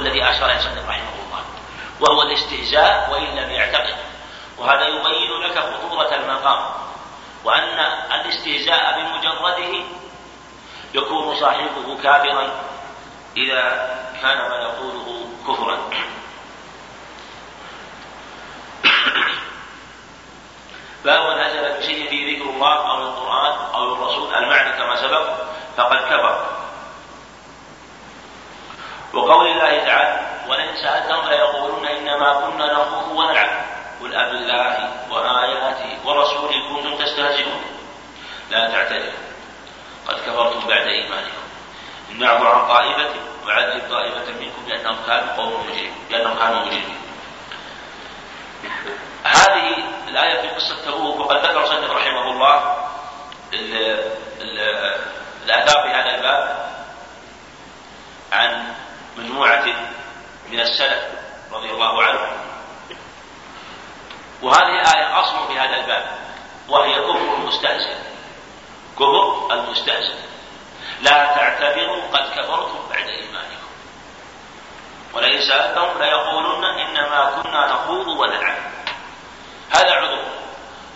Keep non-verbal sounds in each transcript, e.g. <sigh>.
الذي أشار صدق رحمه الله وهو الاستهزاء وإن لم يعتقد. وهذا يبين لك خطورة المقام وأن الاستهزاء بمجرده يكون صاحبه كافرا إذا كان ما يقوله كفرا. <coughs> باب نزل بشيء في ذكر الله أو القرآن أو الرسول المعنى كما سبق فقد كفر وقول الله تعالى ولئن سألتهم ليقولون إنما كنا نخوض ونلعب قل أب الله وآياته ورسوله كنتم تستهزئون لا تعتذروا قد كفرتم بعد إيمانكم إن نعفو عن طائفة وعذب طائفة منكم لأنهم كانوا قوم مجرمين لأنهم كانوا مجرمين. هذه الآية في قصة تبوك وقد ذكر صدق رحمه الله الآثار في هذا الباب عن مجموعة من السلف رضي الله عنهم. وهذه آية أصل في هذا الباب وهي كفر المستهزئ. كفر المستهزئ. لا تعتبروا قد كفرتم بعد إيمانكم. ولئن سألتهم ليقولن إنما كنا نخوض ونلعب. هذا عذر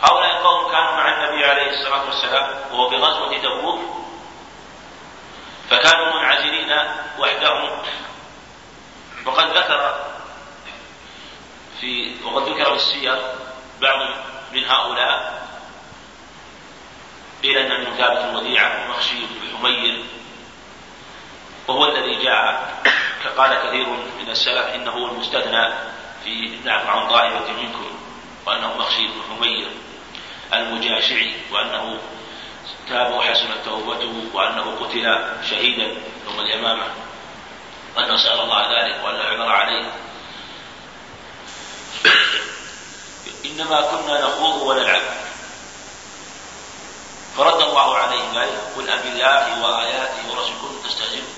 هؤلاء القوم كانوا مع النبي عليه الصلاة والسلام وهو في غزوة تبوك. فكانوا منعزلين وحدهم. وقد ذكر في وقد ذكر في السير بعض من هؤلاء قيل أن من ثابت الوديعه ومخشي بن حمير وهو الذي جاء قال كثير من السلف إنه المستثنى في النعم عن طائفه منكم وأنه مخشي بن حمير المجاشعي وأنه تاب وحسنت توبته وأنه قتل شهيدا يوم اليمامة. وانه سال الله ذلك وأن عبر عليه. إنما كنا نخوض ونلعب. فرد الله عليه ذلك. قل أبي الله وآياته ورسوله كنتم تستهزئون.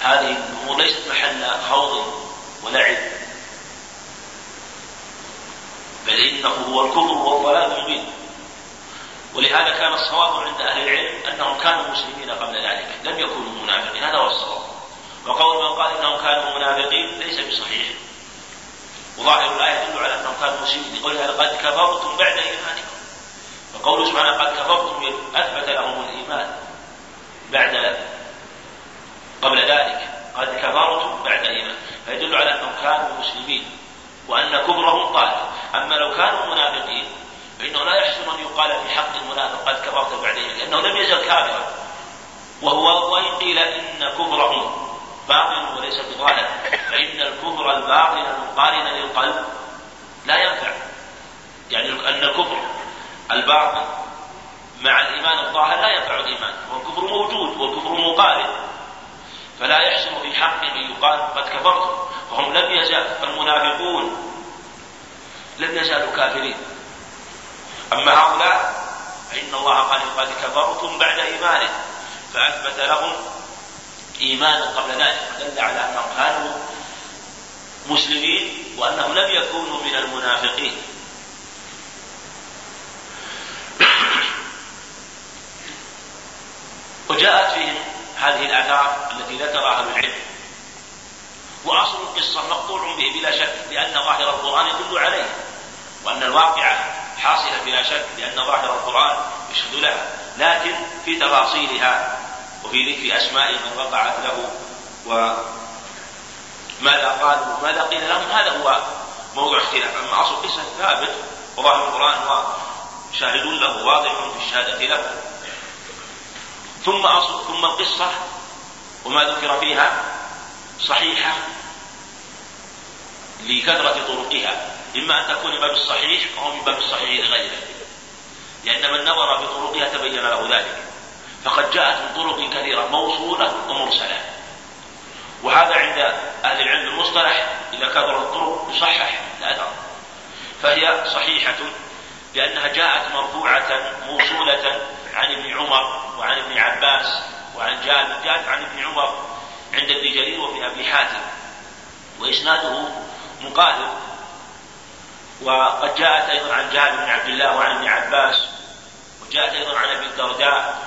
هذه الأمور ليست محل خوض ولعب. بل إنه هو الكفر والضلال المبين. ولهذا كان الصواب عند أهل العلم أنهم كانوا مسلمين قبل ذلك لم يكونوا منافقين هذا هو الصواب. وقول من قال إنهم كانوا منافقين ليس بصحيح. وظاهر الآية يدل على أنهم كانوا مسلمين يقول قد كفرتم بعد إيمانكم. وقوله سبحانه قد كفرتم أثبت لهم الإيمان بعد قبل ذلك. قد كفرتم بعد إيمان. فيدل على أنهم كانوا مسلمين وأن كفرهم طال أما لو كانوا منافقين فإنه لا يحسن أن يقال في حق المنافق قد كفرت بعد لأنه لم يزل كافرا. وهو وإن قيل إن كفرهم باطل وليس بظاهر. فإن الكفر الباطل المقارن للقلب لا ينفع. يعني أن الكفر الباطل مع الإيمان الظاهر لا ينفع الإيمان. والكفر موجود والكفر مقارن. فلا يحسن في حق أن يقال قد كفرتم. وهم لم يزال المنافقون لم يزالوا كافرين. أما هؤلاء فإن الله قال قد كفرتم بعد إيمانه فأثبت لهم إيمانا قبل ذلك دل على أنهم كانوا مسلمين وأنهم لم يكونوا من المنافقين. <coughs> وجاءت فيهم هذه الآثار التي ذكرها أهل العلم. وأصل القصة مقطوع به بلا شك لأن ظاهر القرآن يدل عليه وأن الواقعة حاصلة بلا شك لأن ظاهر القرآن يشهد لها لكن في تفاصيلها وفي ذكر أسماء من وقعت له وماذا قالوا وماذا قيل لهم هذا هو موضوع اختلاف. أما أصل القصة ثابت وظاهر القرآن شاهد له واضح في الشهادة له. ثم أصل ثم القصة وما ذكر فيها صحيحة لكثرة طرقها. إما أن تكون من باب الصحيح أو من باب الصحيح لغيره لأن من نظر في طرقها تبين له ذلك. فقد جاءت من طرق كثيرة موصولة ومرسلة. وهذا عند أهل العلم المصطلح. إذا كثر الطرق يصحح الأثر. فهي صحيحة لأنها جاءت مرفوعة موصولة عن ابن عمر وعن ابن عباس وعن جابر جاءت عن ابن عمر عند ابن جرير وفي أبي حاتم. وإسناده مقارب وقد جاءت أيضا عن جابر بن عبد الله وعن ابن عباس وجاءت أيضا عن أبي الدرداء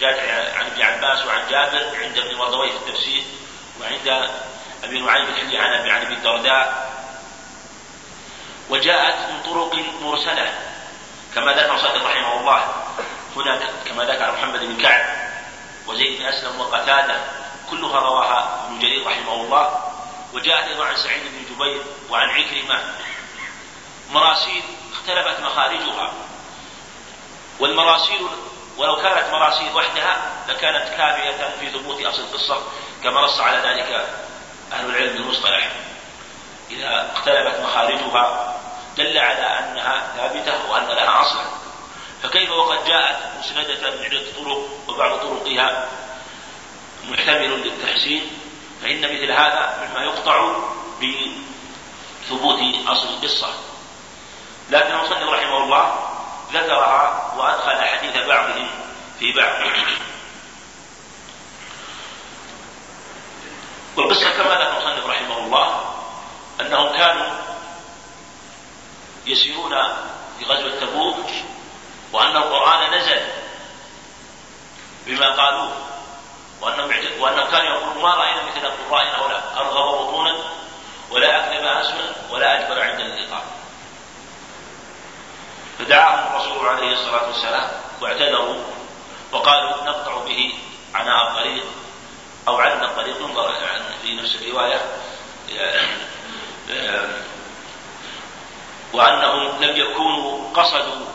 جاءت عن ابن عباس وعن جابر عند ابن مردويه في التفسير وعند أبي نعيم الحلي عن عن أبي الدرداء. وجاءت من طرق مرسلة كما ذكر صدق رحمه الله. هنا كما ذكر محمد بن كعب وزيد بن أسلم وقتادة كلها رواها ابن جرير رحمه الله. وجاءت أيضا عن سعيد بن جبير وعن عكرمة مراسيل اختلفت مخارجها. والمراسيل ولو كانت مراسيل وحدها لكانت كافية في ثبوت أصل القصة كما نص على ذلك أهل العلم المصطلح إذا اختلفت مخارجها دل على أنها ثابتة وأن لها أصلا فكيف وقد جاءت مسندة من عدة طرق وبعض طرقها محتمل للتحسين؟ فإن مثل هذا مما يقطع بثبوت أصل القصة. لكن المصنف رحمه الله ذكرها وأدخل حديث بعضهم في بعض. والقصة كما ذكر المصنف رحمه الله أنهم كانوا يسيرون في غزوة تبوك وأن القرآن نزل بما قالوه وأنهم وأنهم كانوا يقولون ما رأينا مثل قرائنا ولا أرغب بطونا ولا أكذب أسفلا ولا أجبر عند اللقاء فدعاهم الرسول عليه الصلاة والسلام واعتذروا وقالوا نقطع به عناء الطريق أو عنا الطريق انظر في نفس الرواية. وأنهم لم يكونوا قصدوا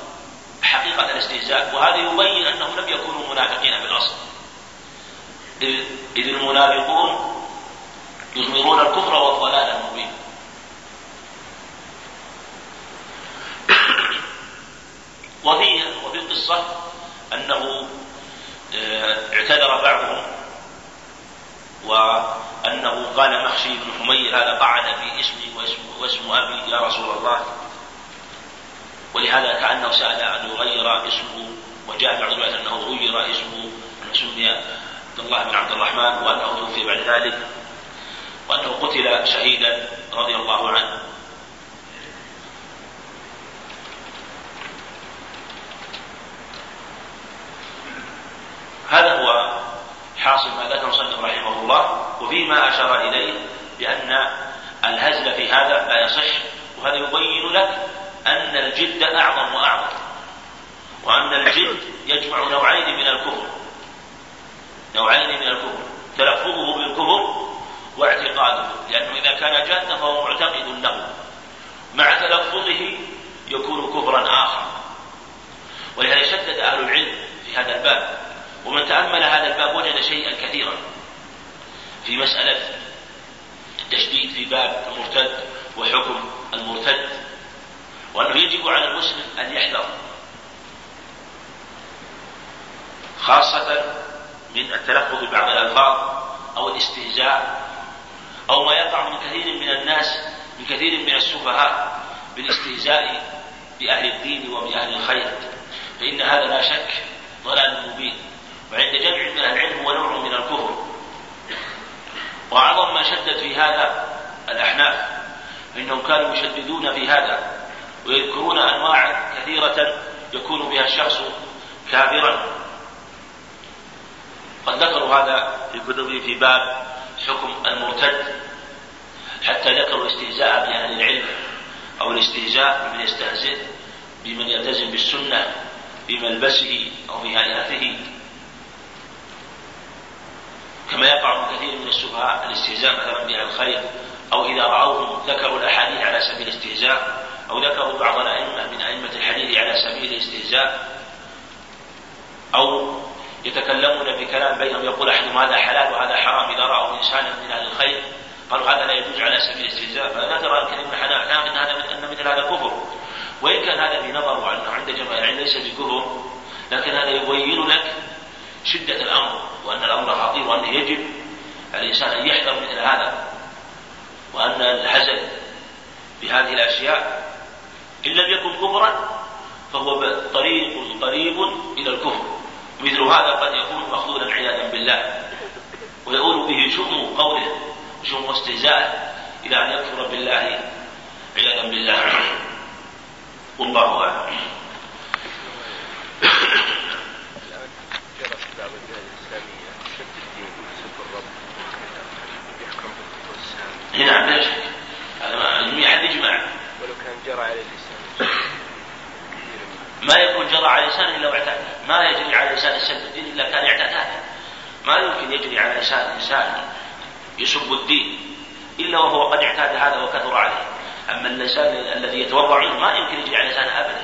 حقيقة الاستهزاء وهذا يبين أنهم لم يكونوا منافقين بالأصل إذ المنافقون يظهرون الكفر والضلال المبين. وفي وفي القصة أنه آه، اعتذر بعضهم وأنه قال مخشي بن حمير هذا قعد في اسمي واسم, واسم أبي يا رسول الله. ولهذا كأنه سأل أن يغير اسمه وجاء بعض الروايات أنه غير اسمه سمي عبد الله بن عبد الرحمن وأنه توفي بعد ذلك وأنه قتل شهيدا رضي الله عنه. هذا هو حاصل ما ذكر مصنف رحمه الله وفيما أشار إليه بأن الهزل في هذا لا يصح وهذا يبين لك أن الجد أعظم وأعظم وأن الجد يجمع نوعين من الكفر نوعين من الكفر تلفظه بالكفر واعتقاده لأنه إذا كان جادا فهو معتقد له مع تلفظه يكون كفرا آخر ولهذا شدد أهل العلم في هذا الباب ومن تأمل هذا الباب وجد شيئا كثيرا في مسألة التشديد في باب المرتد وحكم المرتد وأنه يجب على المسلم أن يحذر خاصة من التلفظ ببعض الألفاظ أو الاستهزاء أو ما يقع من كثير من الناس من كثير من السفهاء بالاستهزاء بأهل الدين وبأهل الخير فإن هذا لا شك ضلال مبين. وعند جمع من العلم هو نوع من الكفر. وأعظم ما شدد في هذا الأحناف فإنهم كانوا يشددون في هذا ويذكرون أنواعا كثيرة يكون بها الشخص كافرا. قد ذكروا هذا في كتبه في باب حكم المرتد حتى ذكروا الاستهزاء بأهل العلم أو الاستهزاء بمن يستهزئ بمن يلتزم بالسنة في ملبسه أو في هيئته كما يقع من كثير من السفهاء الاستهزاء مثلا بأهل الخير أو إذا رأوهم ذكروا الأحاديث على سبيل الاستهزاء أو ذكروا بعض الأئمة من أئمة الحديث على سبيل الاستهزاء أو يتكلمون بكلام بينهم يقول أحدهم هذا حلال وهذا حرام إذا رأوا إنسانا من أهل الخير قالوا هذا لا يجوز على سبيل الاستهزاء فلا ترى الكلمة من حنان أن هذا أن مثل هذا كفر. وإن كان هذا بنظر أنه عند جماعة العلم ليس بكفر لكن هذا يبين لك شدة الأمر وأن الأمر خطير وأنه يجب على الإنسان أن يحذر مثل هذا وأن الحزن بهذه الأشياء إن لم يكن كفرا فهو طريق قريب إلى الكفر. مثل هذا قد يكون مخذولا عياذا بالله ويؤول به شؤم قوله شؤم استهزاء إلى أن يكفر بالله عياذا بالله. والله أعلم. نعم لا شك هذا الجميع يجمع. ولو كان جرى على اللسان ما يكون جرى على لسانه إلا واعتاد. ما يجري على لسان سب الدين إلا كان اعتدادا ما يمكن يجري على لسان إنسان يسب الدين إلا وهو قد اعتاد هذا وكثر عليه. أما اللسان الذي يتورع ما يمكن يجري على لسانه أبدا.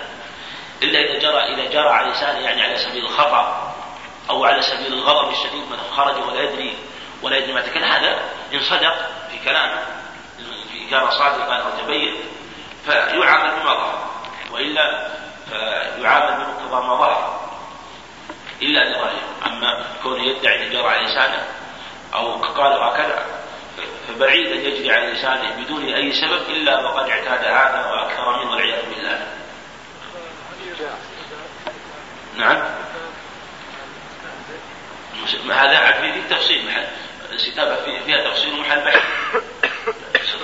إلا إذا جرى إذا جرى على لسانه يعني على سبيل الخطأ أو على سبيل الغضب الشديد من خرج ولا يدري ولا يدري ما تكلم هذا إن صدق في كلامه إن كان صادقا أو تبين فيعامل بما ظهر وإلا فيعامل بمقتضى ما ظهر إلا لظاهره أما كونه يدعي أن جرى على لسانه أو قال هكذا فبعيد أن يجري على لسانه بدون أي سبب إلا وقد اعتاد هذا وأكثر منه والعياذ بالله. نعم. هذا في تفصيل محل الكتابة فيها تفصيل محل بحث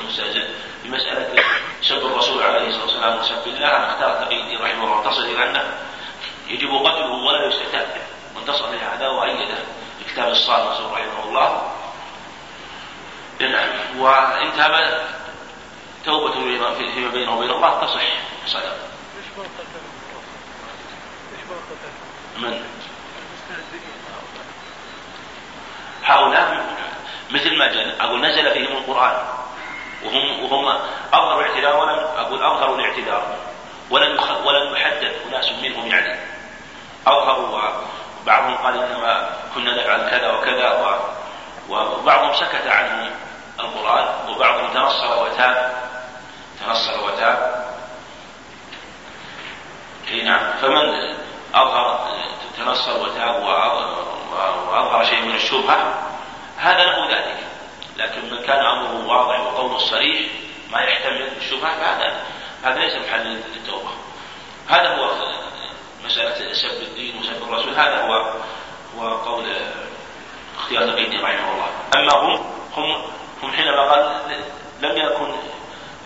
بمسألة سب الرسول عليه الصلاة والسلام وسب الله. أنا اختار تقييدي رحمه الله. تصل إلى أنه يجب قتله ولا يستتاب. وانتصر لهذا وأيده. في كتاب الصالح رحمه الله. نعم. وإن تاب توبة فيما بينه وبين الله تصح. صدق. من؟ هؤلاء. مثل ما جل أقول نزل فيهم القرآن. وهم وهم أظهروا الاعتذار ولم أقول أظهروا الاعتذار. ولم ولم يحدد أناس منهم يعني. أظهروا وبعضهم قال إنما كنا نفعل كذا وكذا وبعضهم سكت عنه القرآن وبعضهم تنصر وتاب. تنصر وتاب. إي نعم. فمن اظهر تنصر وتاب وأظهر شيء من الشبهة؟ هذا له ذلك. لكن من كان أمره واضح وقوله صريح ما يحتمل الشبهة فهذا هذا ليس محل للتوبة. هذا هو مسألة سب الدين وسب الرسول. هذا هو هو قول اختيار تقي رحمه الله. أما هم هم هم حينما قال لم يكن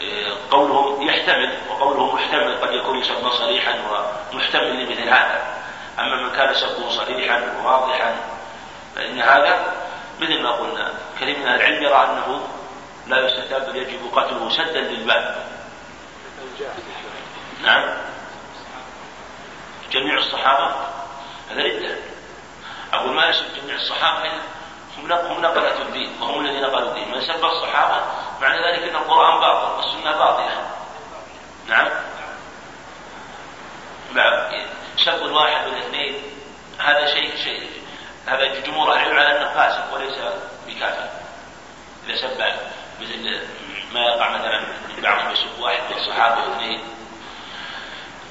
آه، قولهم يحتمل وقولهم محتمل قد يكون سبا صريحا ومحتمل لمثل هذا. أما من كان سبه صريحا وواضحا فإن هذا مثل ما قلنا من العلم يرى أنه لا يستتاب بل يجب قتله سدا للباب. نعم. جميع الصحابة هذا ردة أقول ما يسب جميع الصحابة هم هم نقلة الدين وهم الذين نقلوا الدين. من سب الصحابة معنى ذلك أن القرآن باطل والسنة باطلة. نعم. سب الواحد والاثنين هذا شيء شيء. هذا جمهور العلم على أنه فاسق وليس بكافر. إذا سب مثل ما يقع مثلا من بعضهم يسب واحد من الصحابة واثنين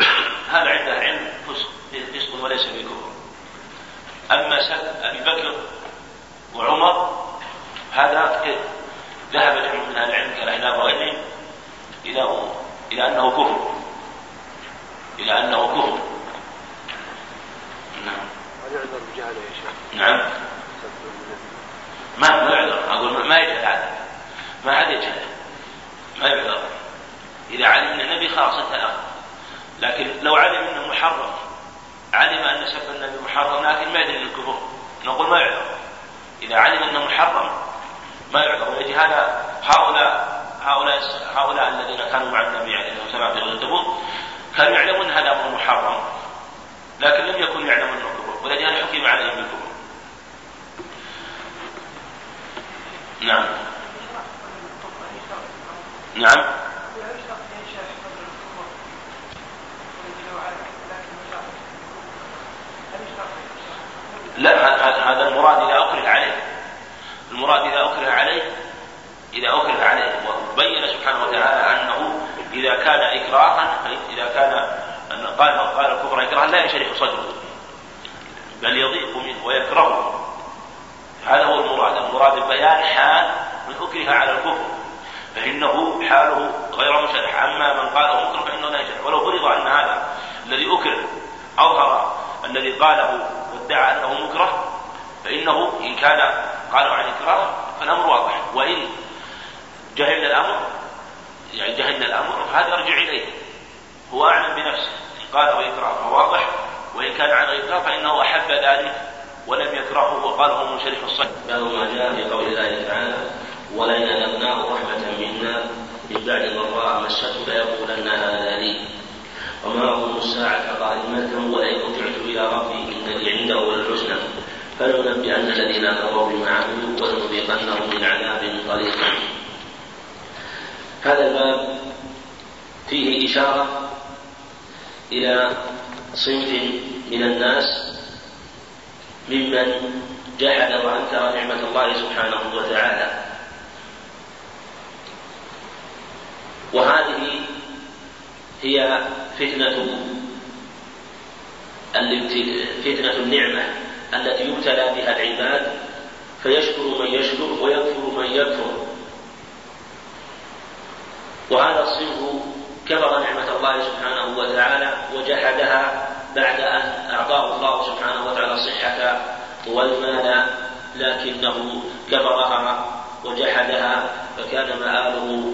<coughs> هذا عنده علم فسق وليس بكفر. أما سب أبي بكر وعمر هذا ذهب جمع من أهل العلم كالاحناف وغيرهم إلى إلى أنه كفر. إلى أنه كفر. هل يعذر بجهله يا شيخ؟ نعم. ما ما يعذر. أقول ما يجهل هذا. ما حد يجهل ما يعذر. إذا علم أن النبي خلاص انتهى لكن لو علم أنه محرم علم أن سب النبي محرم لكن ما يدري الكفر نقول ما يعذر. إذا علم أنه محرم ما يعذر. ويجي هذا هؤلاء هؤلاء هؤلاء الذين كانوا مع النبي عليه الصلاة والسلام في غزوة كانوا يعلمون هذا أمر محرم لكن لم يكونوا يعلمون ولذلك حكم عليهم بالكفر نعم. نعم. لا هذا المراد إذا أكره عليه. المراد إذا أكره عليه إذا أكره عليه. وبين سبحانه وتعالى أنه إذا كان إكراها إذا كان قال قال الكفر إكراها لا ينشرح صدره. بل يضيق منه ويكرهه هذا هو المراد. المراد بيان حال من أكره على الكفر. فإنه حاله غير مشرح. أما من قاله مكره فإنه لا يشرح. ولو فرض أن هذا الذي أكره أظهر الذي قاله وادعى أنه مكره فإنه إن كان قالوا عن إكراه فالأمر واضح. وإن جهلنا الأمر يعني جهلنا الأمر فهذا يرجع إليه. هو أعلم بنفسه. إن قال فواضح. وإن كان عن إكراه فإنه أحب ذلك ولم يكرهه وقال هو منشرح الصدر باب ما جاء في قول الله تعالى ولئن أذقناه رحمة منا من بعد ضراء مسته ليقولن هذا عظيم وما أظن الساعة قائمة ولئن رجعت إلى ربي إن لي عنده الحسنى فلننبئن الذين كفروا بما عملوا ولنذيقنهم من عذاب قليل. هذا الباب فيه إشارة إلى صنف من الناس ممن جحد وأنكر نعمة الله سبحانه وتعالى. وهذه هي فتنة فتنة النعمة التي يبتلى بها العباد فيشكر من يشكر ويكفر من يكفر وهذا الصنف كفر نعمة الله سبحانه وتعالى وجحدها بعد أن أعطاه الله سبحانه وتعالى الصحة والمال لكنه كفرها وجحدها فكان مآله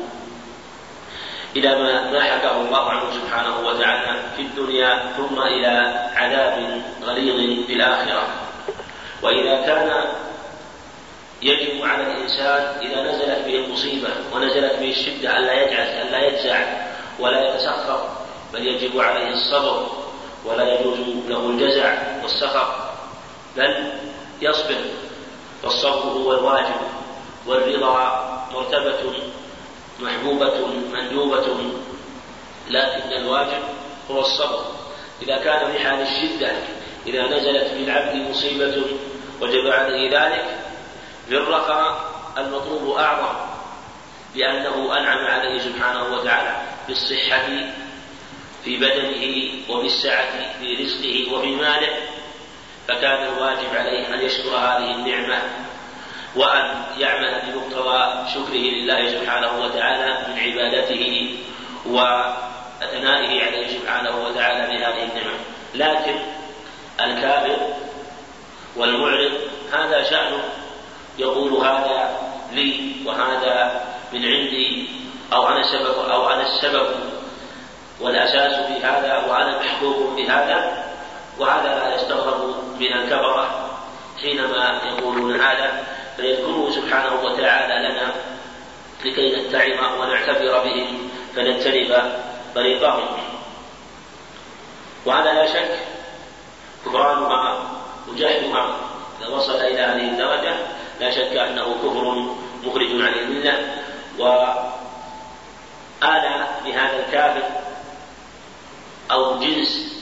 إلى ما ما حكاه الله عنه سبحانه وتعالى في الدنيا ثم إلى عذاب غليظ في الآخرة. وإذا كان يجب على الإنسان إذا نزلت به المصيبة ونزلت به الشدة ألا يجعل ألا يجزع ولا يتسخط بل يجب عليه الصبر ولا يجوز له الجزع والسخط بل يصبر والصبر هو الواجب والرضا مرتبة محبوبة مندوبة. لكن الواجب هو الصبر. إذا كان في حال الشدة إذا نزلت بالعبد مصيبة وجب عليه ذلك بالرخاء المطلوب أعظم لأنه أنعم عليه سبحانه وتعالى. بالصحة في بدنه وبالسعة في رزقه وفي ماله فكان الواجب عليه أن يشكر هذه النعمة وأن يعمل بمقتضى شكره لله سبحانه وتعالى من عبادته وثنائه عليه سبحانه وتعالى بهذه النعمة. لكن الكافر والمعرض هذا شأنه يقول هذا لي وهذا من عندي أو أنا سبب أو أنا السبب والأساس في هذا وأنا محبوب بهذا وهذا لا يستغرب من الكفرة حينما يقولون هذا فيذكره سبحانه وتعالى لنا لكي نتعظ ونعتبر بهم فنجتنب طريقهم وهذا لا شك كفرانها وجهلها إذا وصل إلى هذه الدرجة لا شك أنه كفر مخرج عن الملة وآل بهذا الكافر أو جنس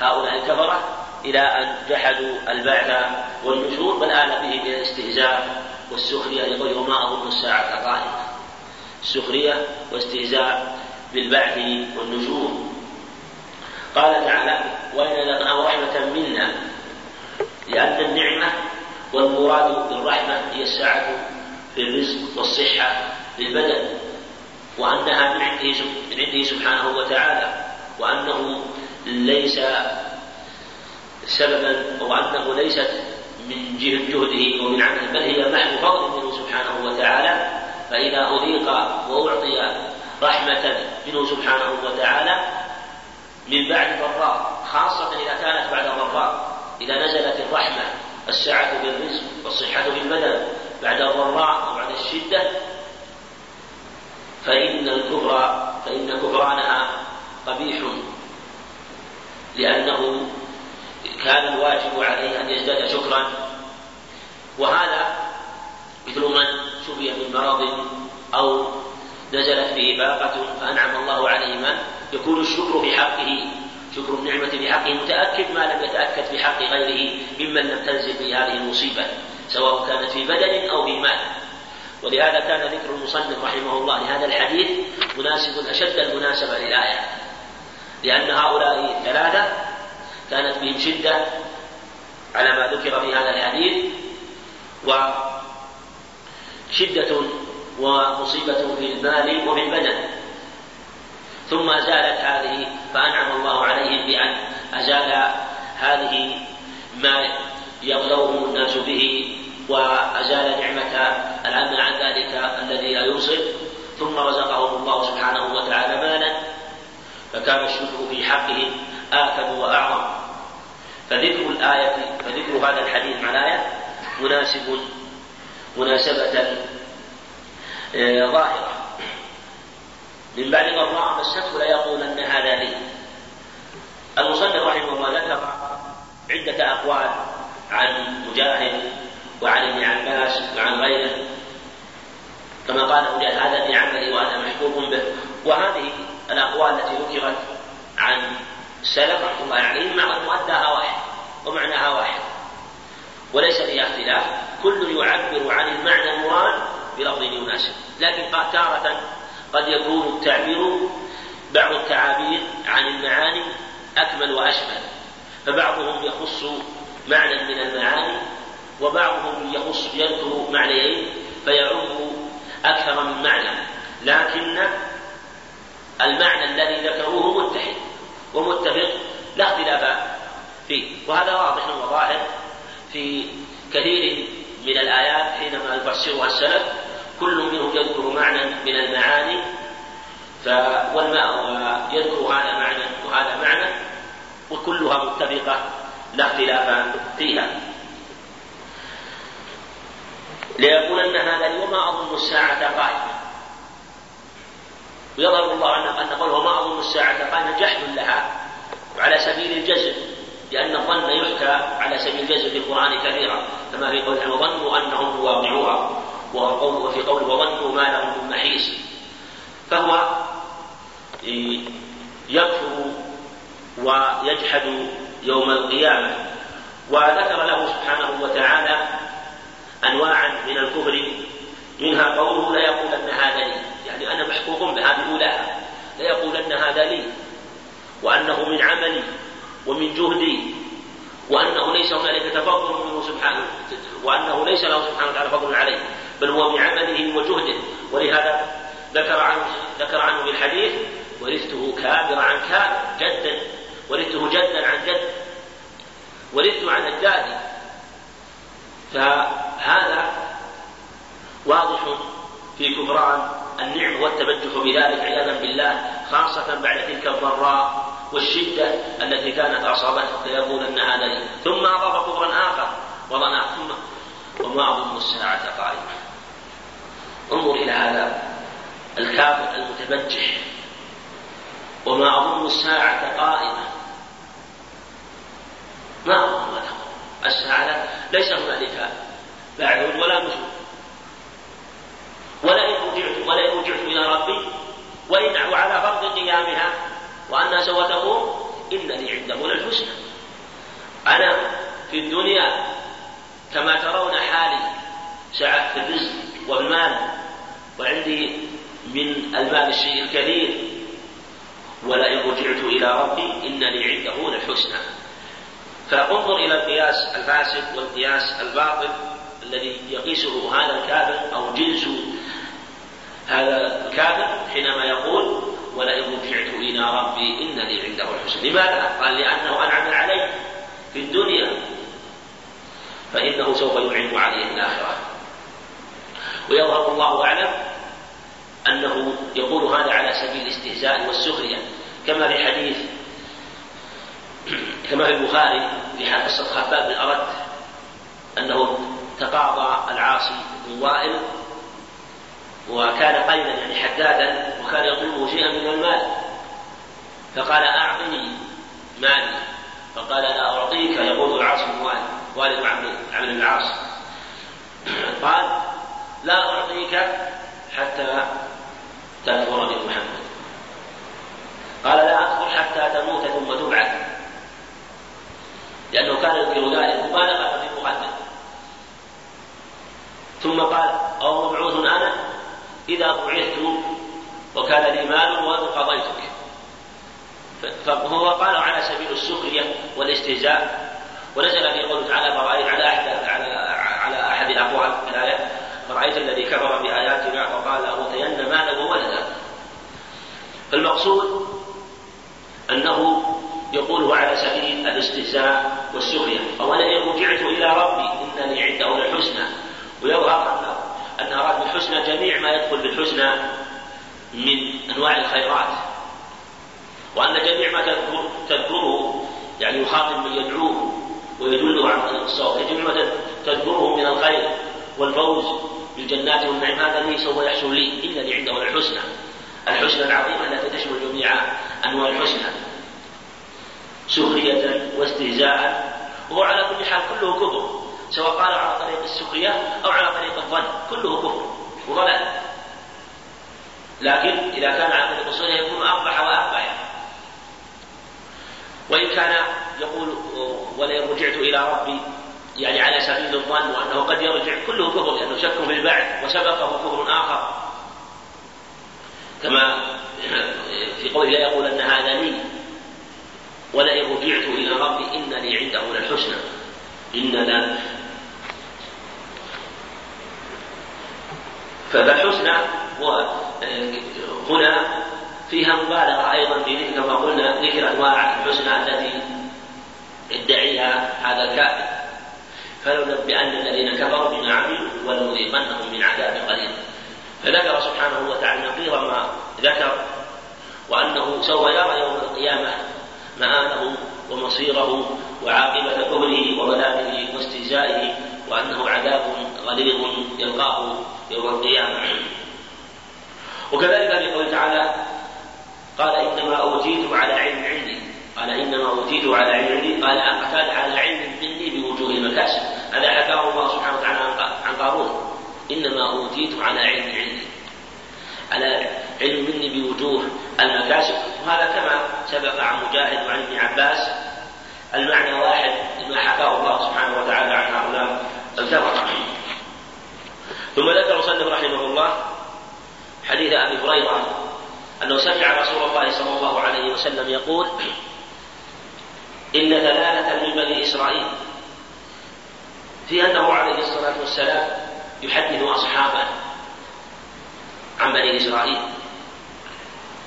هؤلاء الكفرة إلى أن جحدوا البعث والنشور بل آل به إلى الاستهزاء والسخرية لقوله وما أظن الساعة قائمة السخرية واستهزاء بالبعث والنشور. قال تعالى وإن لقناه رحمة منا لأن النعمة والمراد بالرحمة هي السعة في الرزق والصحة للبدن وأنها من عنده من عنده سبحانه وتعالى وأنه ليس سببا وأنه ليست من جهة جهده ومن عمله بل هي محض فضل منه سبحانه وتعالى. فإذا أذيق وأعطي رحمة منه سبحانه وتعالى من بعد ضراء خاصة إذا كانت بعد ضراء إذا نزلت الرحمة السعة بالرزق والصحة بالبدن بعد الضراء وبعد الشدة فإن الكفر فإن كفرانها قبيح. لأنه كان الواجب عليه أن يزداد شكرا. وهذا مثل من شفي من مرض أو نزلت به باقة فأنعم الله عليه. من يكون الشكر في حقه شكر النعمة في حقه. متأكد ما لم يتأكد في حق غيره ممن لم تنزل به هذه المصيبة سواء كانت في بدن أو في مال. ولهذا كان ذكر المصنف رحمه الله لهذا الحديث مناسب أشد المناسبة للآية. لأن هؤلاء ثلاثة كانت بهم شدة على ما ذكر في هذا الحديث وشدة ومصيبة في المال وفي البدن. ثم زالت هذه فأنعم الله عليهم بأن أزال هذه ما يغلوهم الناس به وأزال نعمة الأمن عن ذلك الذي لا يوصل ثم رزقهم الله سبحانه وتعالى مالا فكان الشكر في حقهم آثم وأعظم. فذكر الآية فذكر هذا الحديث مع الآية مناسب مناسبة آه، ظاهرة. من بعد ضراء مسته ليقولن هذا لي. المصنف رحمه الله ذكر عدة أقوال عن مجاهد وعن ابن عباس وعن غيره. كما قال مجاهد هذا ابن عملي وأنا محبوب به. وهذه الأقوال التي ذكرت عن السلف رحمه الله عليهم مع مؤداها واحد ومعناها واحد. وليس فيها اختلاف كل يعبر عن المعنى المراد بلفظ يناسب. لكن تارة قد يكون التعبير بعض التعابير عن المعاني أكمل وأشمل فبعضهم يخص معنى من المعاني وبعضهم يخص يذكر معنيين فيعم أكثر من معنى لكن المعنى الذي ذكروه متحد ومتفق لا اختلاف فيه وهذا واضح وظاهر في كثير من الآيات حينما يفسرها السلف كل منهم يذكر معنى من المعاني والماء ويذكر هذا معنى وهذا معنى وكلها متفقة لا اختلاف فيها. ليقولن هذا وما أظن الساعة قائمة. ويظهر الله أن أن قوله ما أظن الساعة قائمة جحد لها وعلى سبيل الجزم لأن الظن يحكى على سبيل الجزم في القرآن كثيرا كما في قوله وظنوا أنهم مواقعوها وفي قوله وظنوا ما لهم من محيص. فهو يكفر ويجحد يوم القيامة. وذكر له سبحانه وتعالى أنواعا من الكفر. منها قوله لا يقولن هذا لي. يعني أنا محقوق بهذه أولاها. لا يقولن هذا لي. وأنه من عملي ومن جهدي. وأنه ليس هنالك تفضل منه سبحانه وأنه ليس له سبحانه وتعالى فضل عليه. بل هو بعمله وجهده. ولهذا ذكر عنه ذكر عنه في الحديث ورثته كابر عن كابر جدا. ورثته جدا عن جد. ورثت عن أجدادي فهذا واضح في كفران النعم والتبجح بذلك عياذا بالله خاصة بعد تلك الضراء والشدة التي كانت أصابته فيقول أن هذا لي. ثم أضاف كفرا آخر وظن ثم وما أظن الساعة قائمة. انظر إلى هذا الكافر المتبجح. وما أظن الساعة قائمة. ما أظن الساعة ليس هنالك بعد ولا نشور ولئن رجعت ولئن رجعت إلى ربي وإن وعلى فرض قيامها. وأنها سوف تقوم إن لي عنده للحسنى. أنا في الدنيا كما ترون حالي سعة في الرزق والمال وعندي من المال الشيء الكثير ولئن رجعت إلى ربي إن لي عنده للحسنى. فانظر إلى القياس الفاسد والقياس الباطل الذي يقيسه هذا الكافر أو جنس هذا الكافر حينما يقول ولئن رجعت إلى ربي إن لي عنده الحسنى. لماذا؟ قال لأنه أنعم عليه في الدنيا. فإنه سوف ينعم عليه الآخرة. ويظهر الله أعلم أنه يقول هذا على سبيل الاستهزاء والسخرية. كما في حديث كما في البخاري في قصة خباب بن أرد أنه تقاضى العاصي بن وائل وكان قينا يعني حدادا وكان يطلبه شيئا من المال. فقال أعطني مالي. فقال لا أعطيك يقول العاص بن وائل والد عمرو بن العاص. قال لا أعطيك حتى تكفر بمحمد قال لا أكفر حتى تموت ثم تبعث لأنه كان ينكر ذلك مبالغة في المقدم ثم قال أو مبعوث أنا إذا بعثت وكان لي مال وأنا قضيتك فهو قال على سبيل السخرية والاستهزاء ونزل في قوله تعالى فرأيت على أحد على على أحد الأقوال الآية فرأيت الذي كفر بآياتنا وقال أوتين مالا وولدا فالمقصود أنه يقوله على سبيل الاستهزاء والسخرية أولا رجعت إلى ربي إنني عنده الحسنى ويظهر أن أراد بالحسنى جميع ما يدخل بالحسنى من أنواع الخيرات. وأن جميع ما يعني يخاطب من يدعوه ويدله عن طريق الصواب ما تذكره من الخير والفوز بالجنات والنعيم هذا لي سوف يحصل لي. إنني عنده الحسنى. الحسنى العظيمة التي تشمل جميع أنواع الحسنى. سخرية واستهزاء. وهو على كل حال كله كفر. سواء قال على طريق السخرية أو على طريق الظن. كله كفر وضلال. لكن إذا كان على طريق السخرية يكون أقبح وأقبح وإن كان يقول ولئن رجعت إلى ربي يعني على سبيل الظن وأنه قد يرجع كله كفر لأنه شك في البعث وسبقه كفر آخر. كما في قوله لا يقول أن هذا لي ولئن رجعت إلى ربي إن لي عنده للحسنى. إن لا. فالحسنى هنا فيها مبالغة أيضا في ذكر كما قلنا ذكر أنواع الحسنى التي ادعيها هذا الكافر. فلنبئن الذين كفروا بما عملوا ولنذيقنهم من عذاب قليل. فذكر سبحانه وتعالى نقيضا ما ذكر وأنه سوف يرى يوم القيامة مآله ومصيره وعاقبة كفره وضلاله واستهزائه وأنه عذاب غليظ يلقاه يوم القيامة. وكذلك في قوله تعالى قال إنما أوتيته على علم عندي. قال إنما أوتيته على علم عندي. قال قتال على علم مني بوجوه المكاسب. هذا حكاه الله سبحانه وتعالى عن قارون. إنما أوتيته على علم عندي. على علم مني بوجوه المكاسب؟ وهذا كما سبق عن مجاهد وعن ابن عباس. المعنى واحد لما حكاه الله سبحانه وتعالى عن هؤلاء الكفرة ثم ذكر مصنف رحمه الله حديث أبي هريرة انه سمع رسول الله صلى الله عليه وسلم يقول إن ثلاثة من بني إسرائيل في أنه عليه الصلاة والسلام يحدث أصحابه عن بني إسرائيل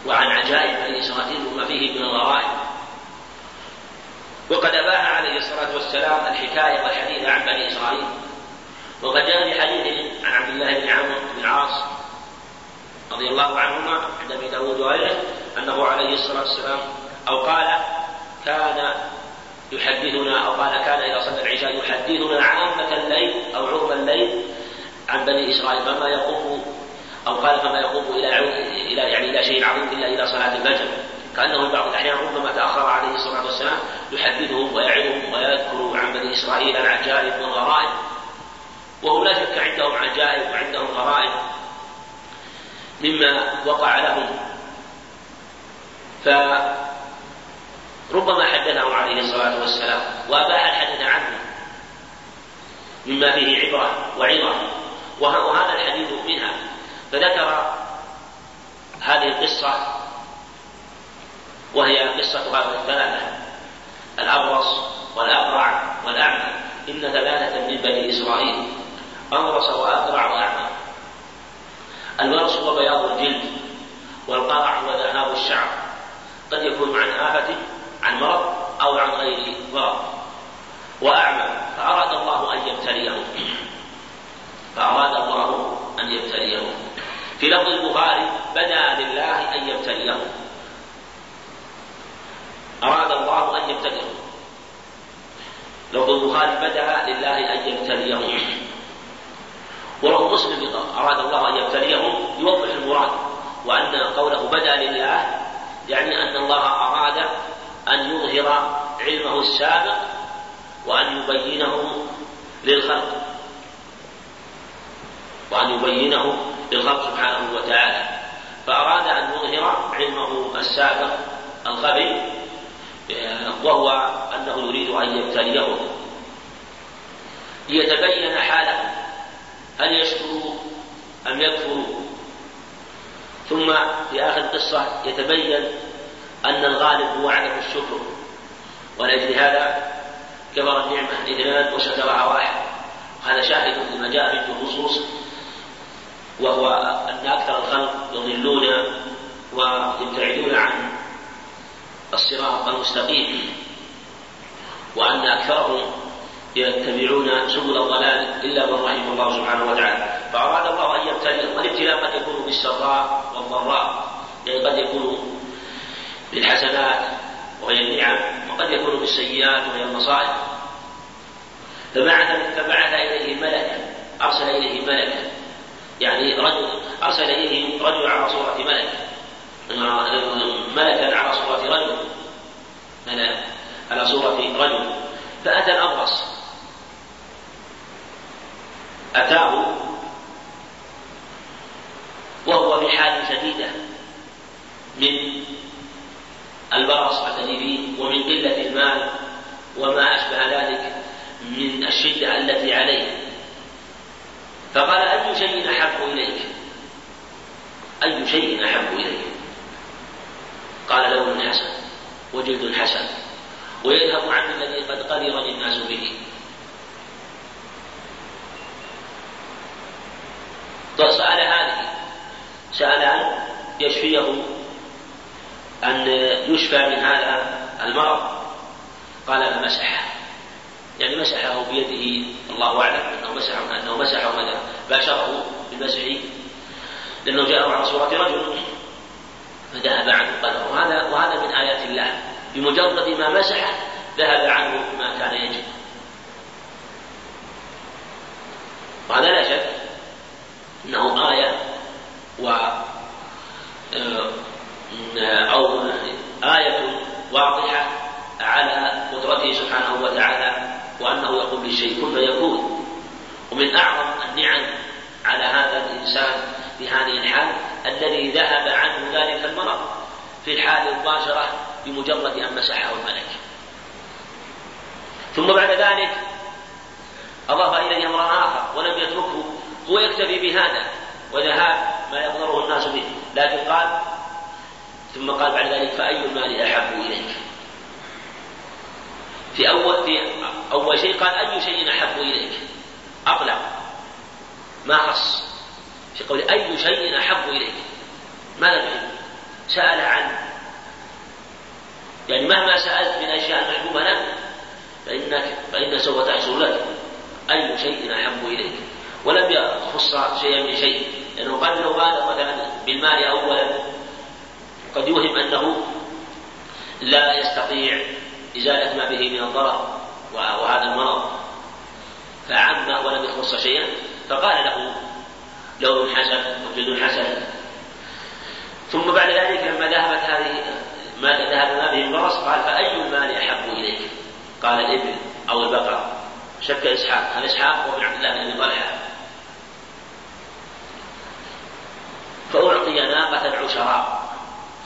وعن عجائب بني إسرائيل وما فيه من الغرائب. وقد أباح عليه الصلاة والسلام الحكاية والحديث عن بني إسرائيل. وقد جاء في حديث عن عبد الله بن عمرو بن العاص رضي الله عنهما عند أبي داود وغيره أنه عليه الصلاة والسلام أو قال كان يحدثنا أو قال كان إذا صلى العشاء يحدثنا عامة الليل أو عرب الليل عن بني إسرائيل فما يقوم أو قال فما يقوم إلى إلى يعني إلى شيء عظيم إلا إلى صلاة الفجر كأنه في بعض الأحيان ربما تأخر عليه الصلاة والسلام يحدثهم ويعظهم ويذكر عن بني إسرائيل العجائب والغرائب وهم لا شك عندهم عجائب وعندهم غرائب. مما وقع لهم. فربما حدثهم عليه الصلاة والسلام وأباح الحديث عنه مما فيه عبرة وعظة. وهذا الحديث منها. فذكر هذه القصة وهي قصة هؤلاء الثلاثة الأبرص والأقرع والأعمى. إن ثلاثة من بني إسرائيل أبرص وأقرع وأعمى. البرص هو بياض الجلد والقرع هو ذهاب الشعر. قد يكون عن آفة عن مرض أو عن غير مرض. وأعمى فأراد الله أن يبتليهم فأراد الله أن يبتليهم في لفظ البخاري بدا لله أن يبتليهم أراد الله أن يبتليهم لفظ البخاري بدا لله أن يبتليهم وله مسلم أراد الله أن يبتليهم يوضح المراد وأن قوله بدا لله يعني أن الله أراد أن يظهر علمه السابق وأن يبينه للخلق. وأن يبينه للخلق سبحانه وتعالى. فأراد أن يظهر علمه السابق الخبي وهو أنه يريد أن يبتليهم ليتبين حاله. هل يشكروا أم يكفروا؟ ثم في آخر القصة يتبين أن الغالب هو عدم الشكر ولأجل هذا كبر النعمة اثنان وشكرها واحد هذا شاهد لما جاء في النصوص وهو أن أكثر الخلق يضلون ويبتعدون عن الصراط المستقيم وأن أكثرهم يتبعون سبل الضلال إلا من رحم الله سبحانه وتعالى. فأراد الله أن يبتليهم والابتلاء قد يكون بالسراء والضراء يعني قد يكون بالحسنات وهي النعم وقد يكون بالسيئات وهي المصائب. فبعث فبعث إليه ملكا أرسل إليه ملكا. يعني رجل أرسل إليه رجل على صورة ملك. ملكا على صورة رجل. على صورة رجل. فأتى الأبرص. أتاه وهو في حال شديدة من البرص الذي ومن قلة المال وما أشبه ذلك من الشدة التي عليه. فقال أي شيء أحب إليك؟ أي شيء أحب إليك؟ قال لون حسن وجلد حسن ويذهب عن الذي قد قدر الناس به. فسأل هذه سأل أن يشفيه أن يشفى من هذا المرض. قال فمسحه يعني مسحه بيده الله أعلم أنه مسحه أنه مسحه ماذا؟ باشره بالمسح. لأنه جاءه على صورة رجل فذهب عنه قدره وهذا وهذا من آيات الله. بمجرد ما مسحه ذهب عنه ما كان يجب وهذا لا شك إنه آية و آه، أو آية واضحة على قدرته سبحانه وتعالى وأنه يقول للشيء كن فيكون ومن أعظم النعم على هذا الإنسان في هذه الحال الذي ذهب عنه ذلك المرض في الحال المباشرة بمجرد أن مسحه الملك. ثم بعد ذلك أضاف إليه أمرأ آخر ولم يتركه هو يكتفي بهذا وذهاب ما يقدره الناس به. لكن قال ثم قال بعد ذلك فأي المال أحب إليك؟ في أول في أول شيء قال أي شيء أحب إليك؟ أطلق ما خص. في قول أي شيء أحب إليك؟ ماذا تحب؟ سأل عن. يعني مهما سألت من أشياء محبوبة لك فإنك فإن سوف تحصل لك. أي شيء أحب إليك؟ ولم يخص شيئا من شيء. لأنه قد لو بالغ مثلا بالمال أولا. قد يوهم أنه لا يستطيع إزالة ما به من الضرر وهذا المرض. فعم ولم يخص شيئا. فقال له لون حسن وجلد حسن. ثم بعد ذلك لما ذهبت هذه ما ذهب ما به البرص قال فأي المال أحب إليك؟ قال الإبل أو البقرة شك إسحاق. هل إسحاق هو عبد الله بن طلحة فأعطي ناقة عشراء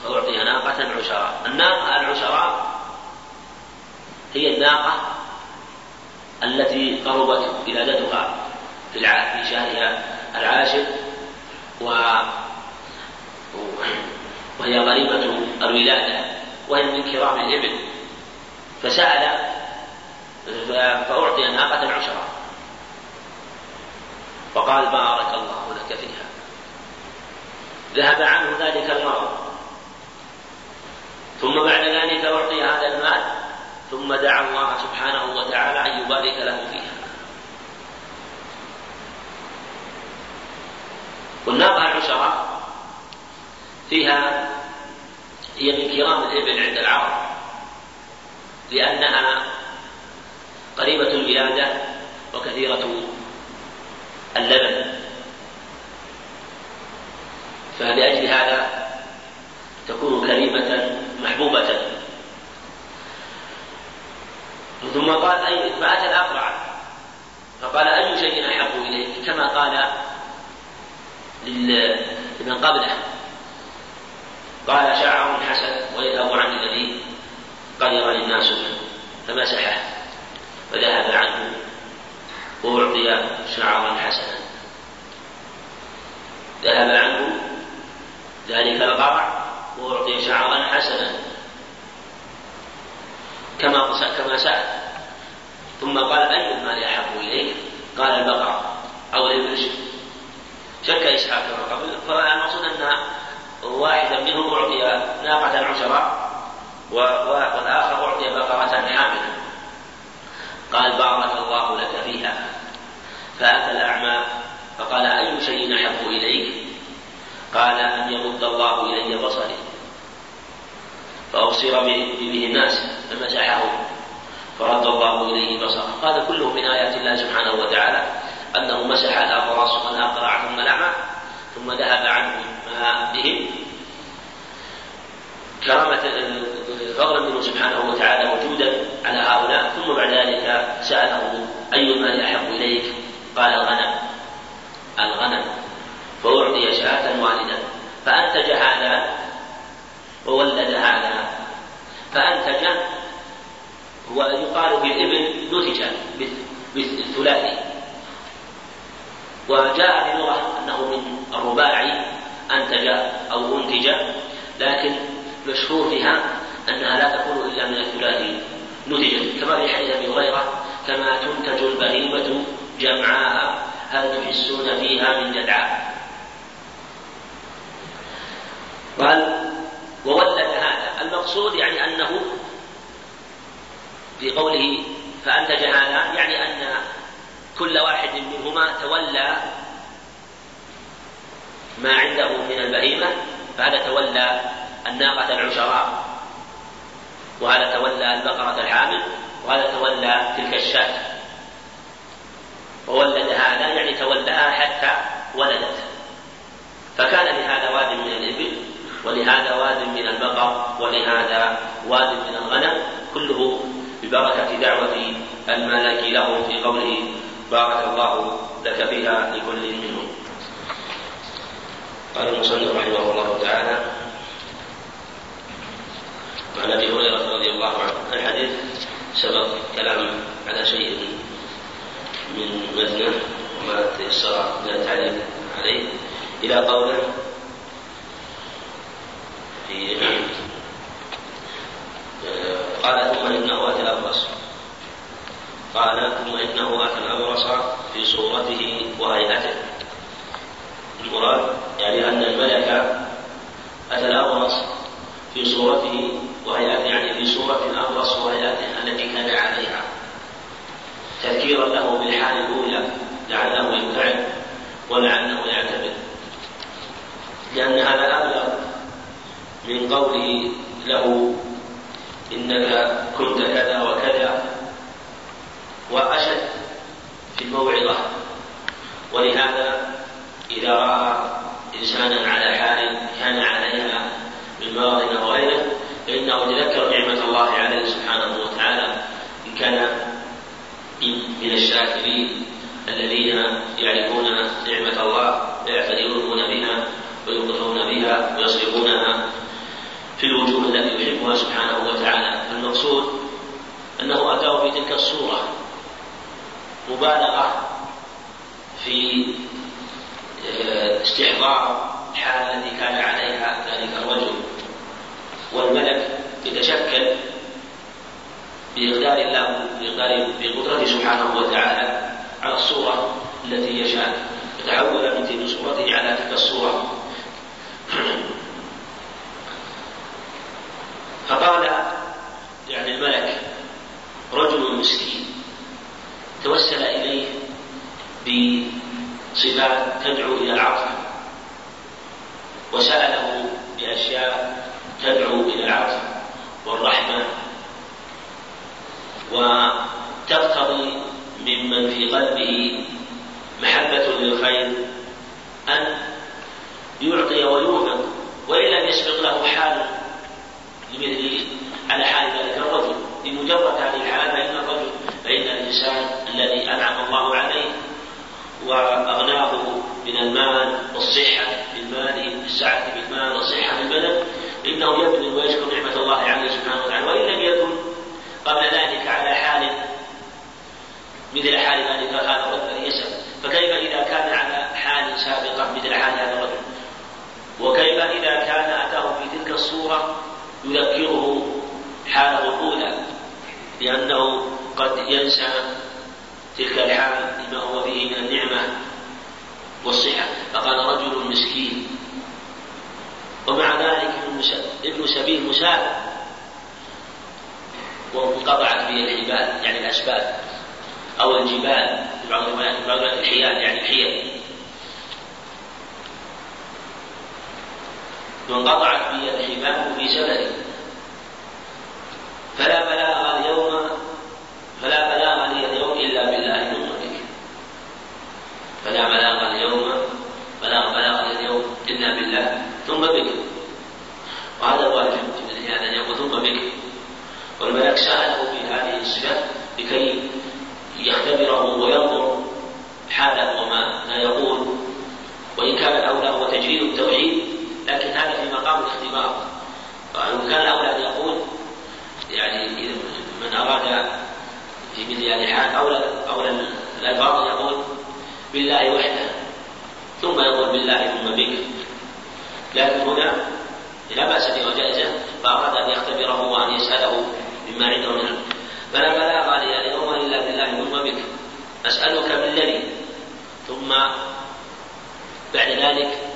فأعطي ناقة عشراء الناقة العشراء هي الناقة التي قربت ولادتها في في شهرها العاشر و وهي غريبة الولادة وهي من كرام الإبل. فسأل فأعطي ناقة عشرة وقال بارك الله لك فيها. ذهب عنه ذلك المرض. ثم بعد ذلك أعطي هذا المال ثم دعا الله سبحانه وتعالى أن يبارك له فيها. والناقة العشرة فيها هي من كرام الإبل عند العرب لأنها قريبة الولادة وكثيرة اللبن. فلأجل هذا تكون كريمة محبوبة. ثم قال أي فأتى الأقرع فقال أي شيء أحب إليك؟ كما قال لمن قبله. قال شعر حسن ويذهب عن الذي قدر للناس منه فمسحه فذهب عنه وأعطي شعرا حسنا. ذهب عنه ذلك القرع وأعطي شعرا حسنا. كما كما سأل. ثم قال أي المال أحب إليك؟ قال البقرة أو الإبل. شك إسحاق كما قبل فالمقصود أن واحدا منهم أعطي ناقة عشرة والآخر أعطي بقرة حاملة. قال بارك الله لك فيها. فأتى الأعمى فقال أي شيء أحب إليك؟ قال أن يمد الله إلي بصري. فأبصر به الناس فمسحه. فرد الله إليه بصره. هذا كله من آيات الله سبحانه وتعالى. أنه مسح الأبرص والأقرع ثم الأعمى ثم ذهب عنه ما بهم كرامة فضلا منه سبحانه وتعالى وجودا على هؤلاء. ثم بعد ذلك سأله أي المال أحب إليك؟ قال الغنم. الغنم. فأعطي فأنتج هذا وولد هذا. فأنتج هو يقال في الإبل نتج بالثلاثي. وجاء في اللغة أنه من الرباعي أنتج أو أنتج لكن مشهور فيها أنها لا تكون إلا من الثلاثي. نتجت كما في حديث أبي هريرة كما تنتج البهيمة جمعاء هل تحسون فيها من جدعاء؟ قال وولد هذا. المقصود يعني أنه في قوله فأنتج هذا يعني أن كل واحد منهما تولى ما عنده من البهيمة فهذا تولى الناقة العشراء وهذا تولى البقرة الحامل وهذا تولى تلك الشاة. وولد هذا يعني تولاها حتى ولدت. فكان لهذا واد من الإبل ولهذا واد من البقر ولهذا واد من الغنم كله ببركة دعوة الملك له في قوله بارك الله لك فيها لكل منهم. قال المصنف رحمه الله تعالى عن أبي هريرة رضي الله عنه الحديث سبق كلام على شيء من متنه وما تيسر من التعليق عليه إلى قوله في قال ثم إنه آتى الأبرص. قال ثم إنه آتى الأبرص في صورته وهيئته. المراد يعني أن الملك أتى الأبرص في صورته وهيئته يعني في صورة الأبرص وهيئته التي كان عليها. تذكيرا له بالحال الأولى لعله يبتعد ولعله يعتبر. لأن هذا أبلغ من قوله له إنك كنت كذا وكذا وأشد في الموعظة. ولهذا إذا رأى إنسانا على حال كان عليها من مرض أو غيره فإنه يتذكر نعمة الله عليه سبحانه وتعالى إن كان من الشاكرين الذين يعرفون نعمة الله ويعتذرون بها ويقرون بها ويصرفونها في الوجوه التي يحبها سبحانه وتعالى. المقصود أنه أتاه في تلك الصورة مبالغة في آه، استحضار الحال التي كان عليها ذلك الرجل. والملك يتشكل بإقدار الله بإقدار بقدرته سبحانه وتعالى على الصورة التي يشاء. يتحول من تلك صورته على تلك الصورة. <clears throat> فقال يعني الملك رجل مسكين توسل إليه بصفات تدعو إلى العطف وسأله بأشياء تدعو إلى العطف والرحمة وتقتضي ممن في قلبه محبة للخير أن يعطي ويوفق وإن لم يسبق له حال لمثله على حال ذلك الرجل. لمجرد هذه الحال فإن الرجل فإن الإنسان الذي أنعم الله عليه وأغناه من المال والصحة بالمال السعة بالمال والصحة بالبدن إنه يبذل ويشكر نعمة الله عليه سبحانه وتعالى. وإن لم يكن قبل ذلك على حال مثل حال ذلك هذا الرجل الذي يسأل فكيف إذا كان على حال سابقة مثل حال هذا الرجل؟ وكيف إذا كان أتاه في تلك الصورة يذكره حاله الأولى لأنه قد ينسى تلك الحال لما هو فيه من النعمة والصحة. فقال رجل مسكين. ومع ذلك ابن سبيل مسافر وانقطعت به الحبال يعني الأسباب أو الجبال بعض الحيال يعني الحيل. وانقطعت بي الحمام في سفري فلا بلاغ اليوم فلا بلاغ لي اليوم إلا بالله من فضلك فلا بلاغ اليوم فلا بلاغ لي اليوم إلا بالله. ثم بك. وهذا الواجب من هذا اليوم. ثم بك. والملك سأله في هذه الصفة لكي يختبره وينظر حاله وما لا يقول. وإن كان يعني من أراد في مثل هذه الحال أولى أولى الألفاظ يقول بالله وحده ثم يقول بالله ثم بك. لكن هنا لا بأس به وجائزة فأراد أن يختبره وأن يسأله مما عنده من فلا بلاغ لي اليوم إلا بالله ثم بك. أسألك بالذي. ثم بعد ذلك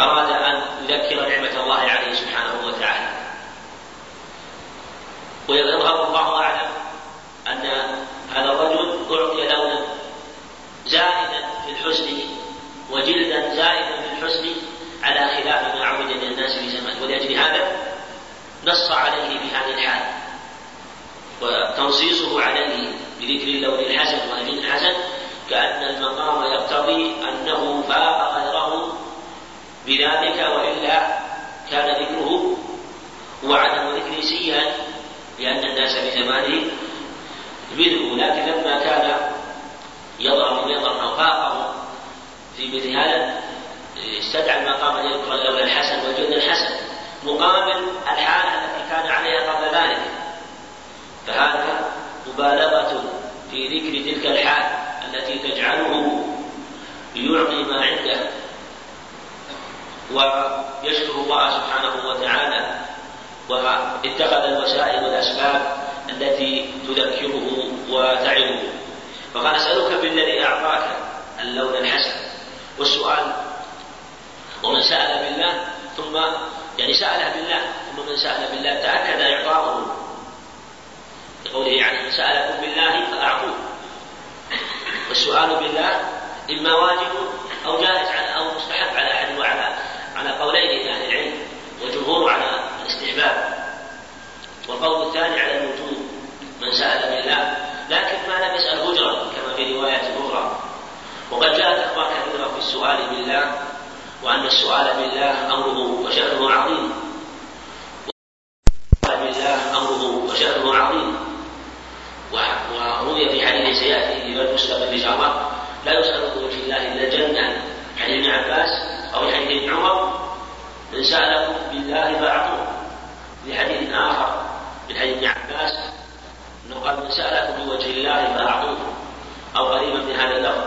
أراد أن يذكر نعمة الله عليه سبحانه وتعالى. ويظهر الله أعلم أن هذا الرجل أعطي لونا زائدا في الحسن وجلدا زائدا في الحسن على خلاف ما عبد من الناس في زمان ولأجل هذا نص عليه في هذه الحال. وتنصيصه عليه بذكر اللون الحسن والجلد الحسن كأن المقام يقتضي أنه فاق غيره بذلك وإلا كان ذكره وعدم ذكره سيئا لأن الناس في زمانه مثله لكن لما كان يظهر يظهر أو فاقه في مثل هذا استدعى المقام أن يذكر اللون الحسن والجلد الحسن مقابل الحالة التي كان عليها قبل ذلك. فهذا مبالغة في ذكر تلك الحال التي تجعله يعطي ما عنده. ويشكر الله سبحانه وتعالى واتخذ الوسائل والأسباب التي تذكره وتعظه. فقال أسألك بالذي أعطاك اللون الحسن. والسؤال ومن سأل بالله ثم يعني سأله بالله ثم من سأل بالله تأكد إعطاؤه. لقوله يعني من سألكم بالله فأعطوه. والسؤال بالله إما واجب أو جائز على أو مستحب على أحد وعلى قولين لأهل العلم والجمهور على الاستحباب والقول الثاني على الوجوب من سأل بالله لكن ما لم يسأل هجرا كما في رواية أخرى. وقد جاءت أخبار كثيرة في السؤال بالله وأن السؤال بالله أمره وشأنه عظيم بالله أمره وشأنه عظيم وروي في حديث سيأتي في المستقبل إن شاء الله لا يسأل بوجه الله إلا الجنة حديث ابن عباس أو حديث ابن عمر من سأله بالله فأعطوه في حديث آخر من حديث ابن عباس أنه قال من سألكم بوجه الله فأعطوه أو قريبا من هذا اللفظ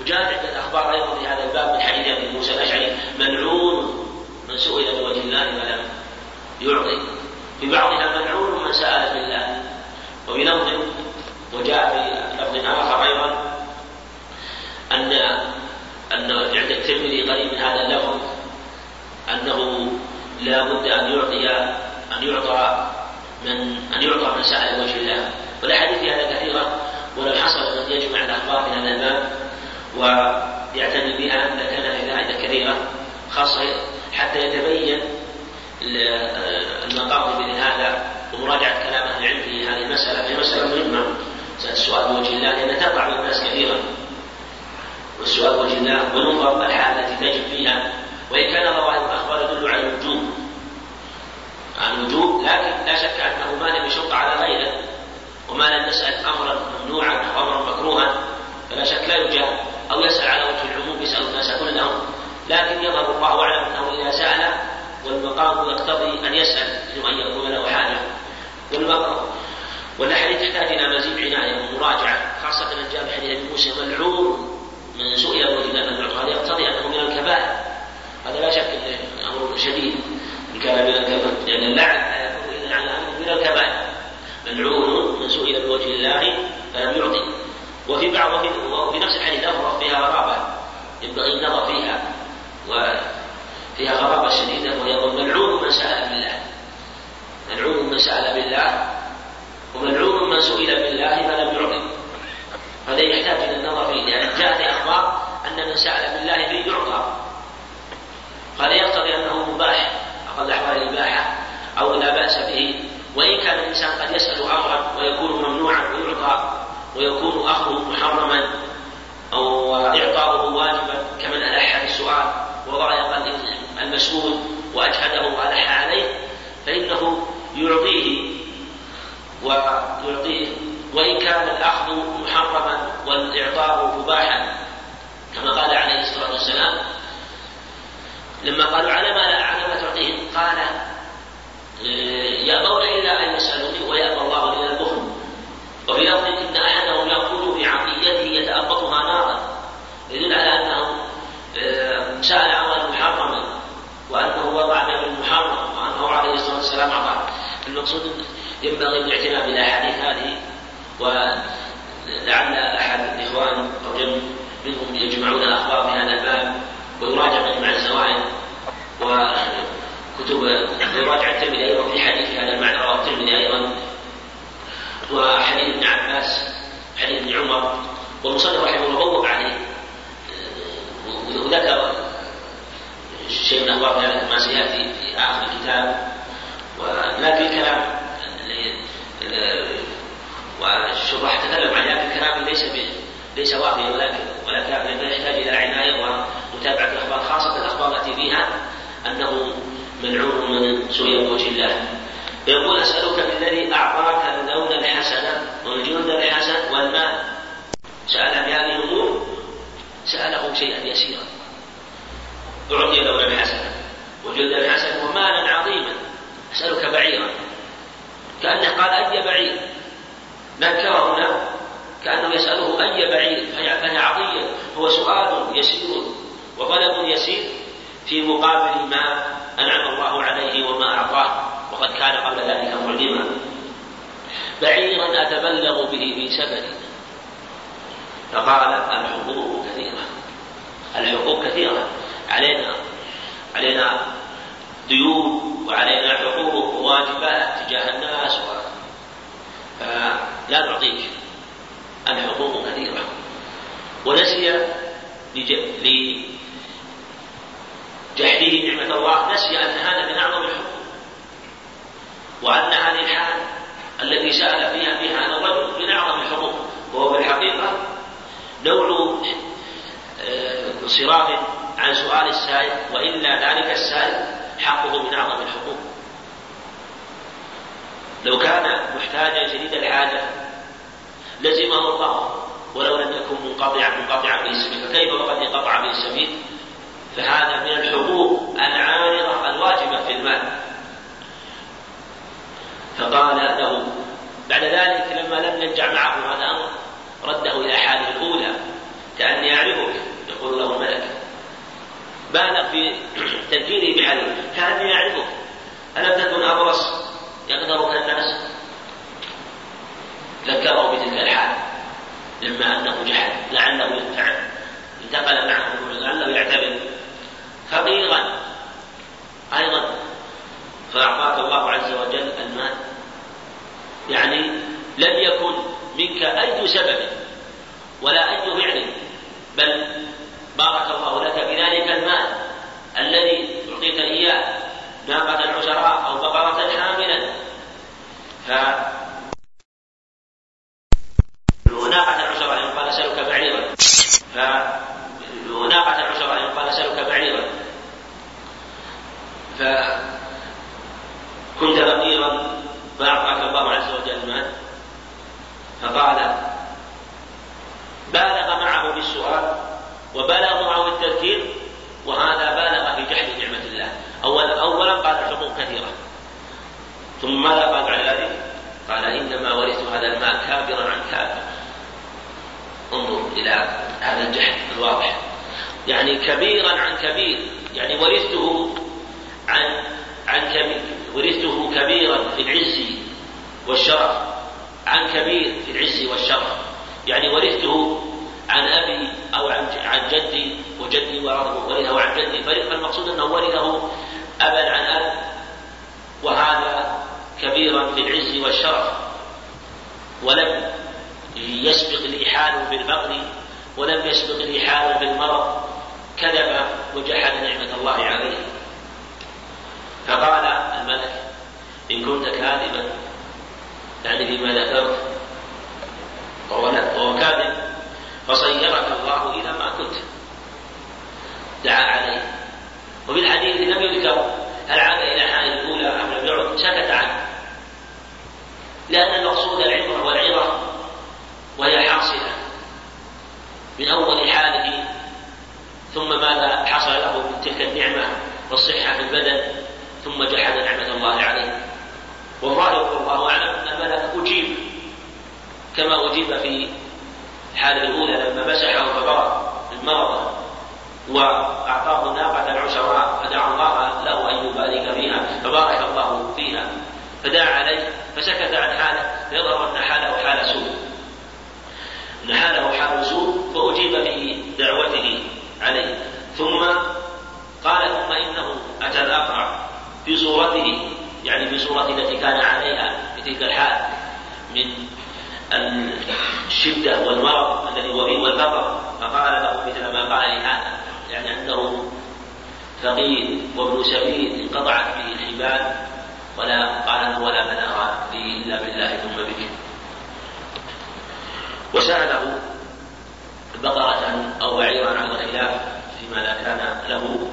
وجاءت عدة أخبار أيضا في هذا الباب من حديث أبي موسى الأشعري ملعون من سئل بوجه الله فلم يعطي. في بعضها ملعون من سأل بالله وفي لفظ وجاء في لفظ آخر أيضا أن أن عند الترمذي قريب من هذا اللفظ أنه لا بد أن يعطي أن يعطى من أن يعطى من سأل وجه الله. والأحاديث في هذا كثيرة ولو حصل أن يجمع الأخبار في هذا الباب ويعتني بها لكان في فائدة كثيرة خاصة حتى يتبين المقام بمثل هذا ومراجعة كلام أهل العلم في هذه المسألة فهي مسألة مهمة. السؤال بوجه الله لأنها تقع من الناس كثيرا. والسؤال بوجه الله وننظر الحال التي تجد فيها. وإن كان ظواهر الأخبار يدل على الوجوب. على الوجوب لكن لا شك أنه ما لم يشق على غيره. وما لم يسأل أمرا ممنوعا أو أمرا مكروها فلا شك لا يجاب. أو يسأل على وجه العموم يسأل الناس كلهم لكن يظهر الله أعلم أنه إذا سأل والمقام يقتضي أن يسأل أن يكون له حاجة والمقام والأحاديث تحتاج إلى مزيد عناية ومراجعة خاصة من جاء حديث أبي موسى ملعون من سئل وجد أن هذا يقتضي أنه من الكبائر. هذا لا شك أنه أمر شديد. إن كان من الكبائر لأن اللعن لا يكون إلا على أمر من الكبائر. ملعون من سئل بوجه الله فلم يعطي. وفي بعض وفي نفس الحديث أخرى فيها غرابة ينبغي النظر فيها. وفيها غرابة شديدة وهي ملعون من سأل بالله. ملعون من سأل بالله. وملعون من سئل بالله فلم يعطي. هذا يحتاج إلى النظر فيه لأن جاءت أخبار أن من سأل بالله فيه يعطى. هذا يقتضي أنه مباح أقل أحوال الإباحة أو لا بأس به. وإن كان الإنسان قد يسأل أمرا ويكون ممنوعا ويعطى ويكون اخذه محرما أو إعطاؤه واجبا كمن ألح في السؤال وضايق المسؤول وأجهده على حاله فإنه يعطيه ويعطيه وإن كان الأخذ محرما والإعطاء مباحا كما قال عليه الصلاة والسلام لما قالوا على ما على ما تعطيهم قال آه، يأبون إلا أن يسألوني ويأبى الله إلا البخل وفي لفظ والسلام أعطاه المقصود ينبغي الاعتناء بالأحاديث هذه ولعل أحد الإخوان أو منهم يجمعون الأخبار في هذا الباب ويراجع مجمع الزوائد وكتب ويراجع الترمذي أيضا في حديث هذا المعنى رواه الترمذي أيضا. وحديث ابن عباس حديث ابن عمر والمصنف رحمه الله بوب عليه. وذكر شيء من أخبار ما سياتي في آخر الكتاب. ولكن الكلام والشراح تكلم عن هذا الكلام ليس ليس وافيا ولكن ولكن يحتاج إلى عناية ومتابعة الأخبار خاصة الأخبار التي فيها أنه منعوم من سوء وجه الله. يقول أسألك بالذي أعطاك اللون الحسن والجند الحسن والمال سأل بهذه الأمور؟ سأله شيئا يسيرا. أعطي لونا حسنا وجلدا حسنا ومالا عظيما اسالك بعيرا كانه قال اي بعير. نكر هنا كأنه يسأله اي بعير. فهي عطية. هو سؤال يسير وطلب يسير في مقابل ما أنعم الله عليه وما أعطاه. وقد كان قبل ذلك معلما. بعيرا أتبلغ به في سفري فقال الحقوق كثيرة. الحقوق كثيرة. علينا علينا ديون وعلينا حقوق. وواجبات تجاه الناس و... فلا نعطيك الحقوق كثيرة. ونسي لجحده نعمة الله. نسي أن هذا من أعظم الحقوق. وأن هذه الحال التي سأل فيها فيها هذا الرجل من أعظم الحقوق. وهو في الحقيقة نوع آه، انصراف عن سؤال السائل وإلا ذلك السائل حقه من أعظم الحقوق. لو كان محتاجا شديد الحاجة لزمه الله ولو لم يكن منقطعا منقطعا به السبيل. فكيف وقد انقطع به السبيل؟ فهذا من الحقوق العارضة الواجبة في المال. فقال له بعد ذلك لما لم ينجع معه هذا الامر رده إلى حاله الأولى كأني أعرفك يقول له الملك. بالغ في تذكيره بحاله كأني أعرفك. حاله بالفقر ولم يسبق لي حاله بالمرض كذب وجحد نعمة الله عليه. فقال الملك إن كنت كاذبا يعني فيما ذكرت وهو كاذب فصيرك الله إلى ما كنت. دعا عليه. وفي الحديث لم يذكر هل عاد إلى حاله الأولى أم لم يعد سكت عنه. لأن المقصود العبرة والعظة وهي حاصلة من أول حاله ثم ماذا حصل له من تلك النعمة والصحة في البدن ثم جحد نعمة الله عليه. والظاهر والله أعلم أن الملك أجيب كما أجيب في الحالة الأولى لما مسحه فبرأ المرض وأعطاه ناقة العشراء فدعا الله له أن يبارك فيها فبارك الله فيها فدعا عليه فسكت عن حاله فيظهر أن حاله حال سوء. حال سوء فأجيب بدعوته عليه. ثم قال ثم إنه أتى الأقرع في صورته يعني في صورته التي كان عليها في تلك الحال من الشدة والمرض الذي هو فيه والفقر فقال له مثل ما قال لهذا يعني أنه فقير وابن سبيل انقطعت به الحبال ولا قال ولا من أرى لي إلا بالله ثم به. وسأله بقرة أو بعيرا على الخلاف فيما لا كان له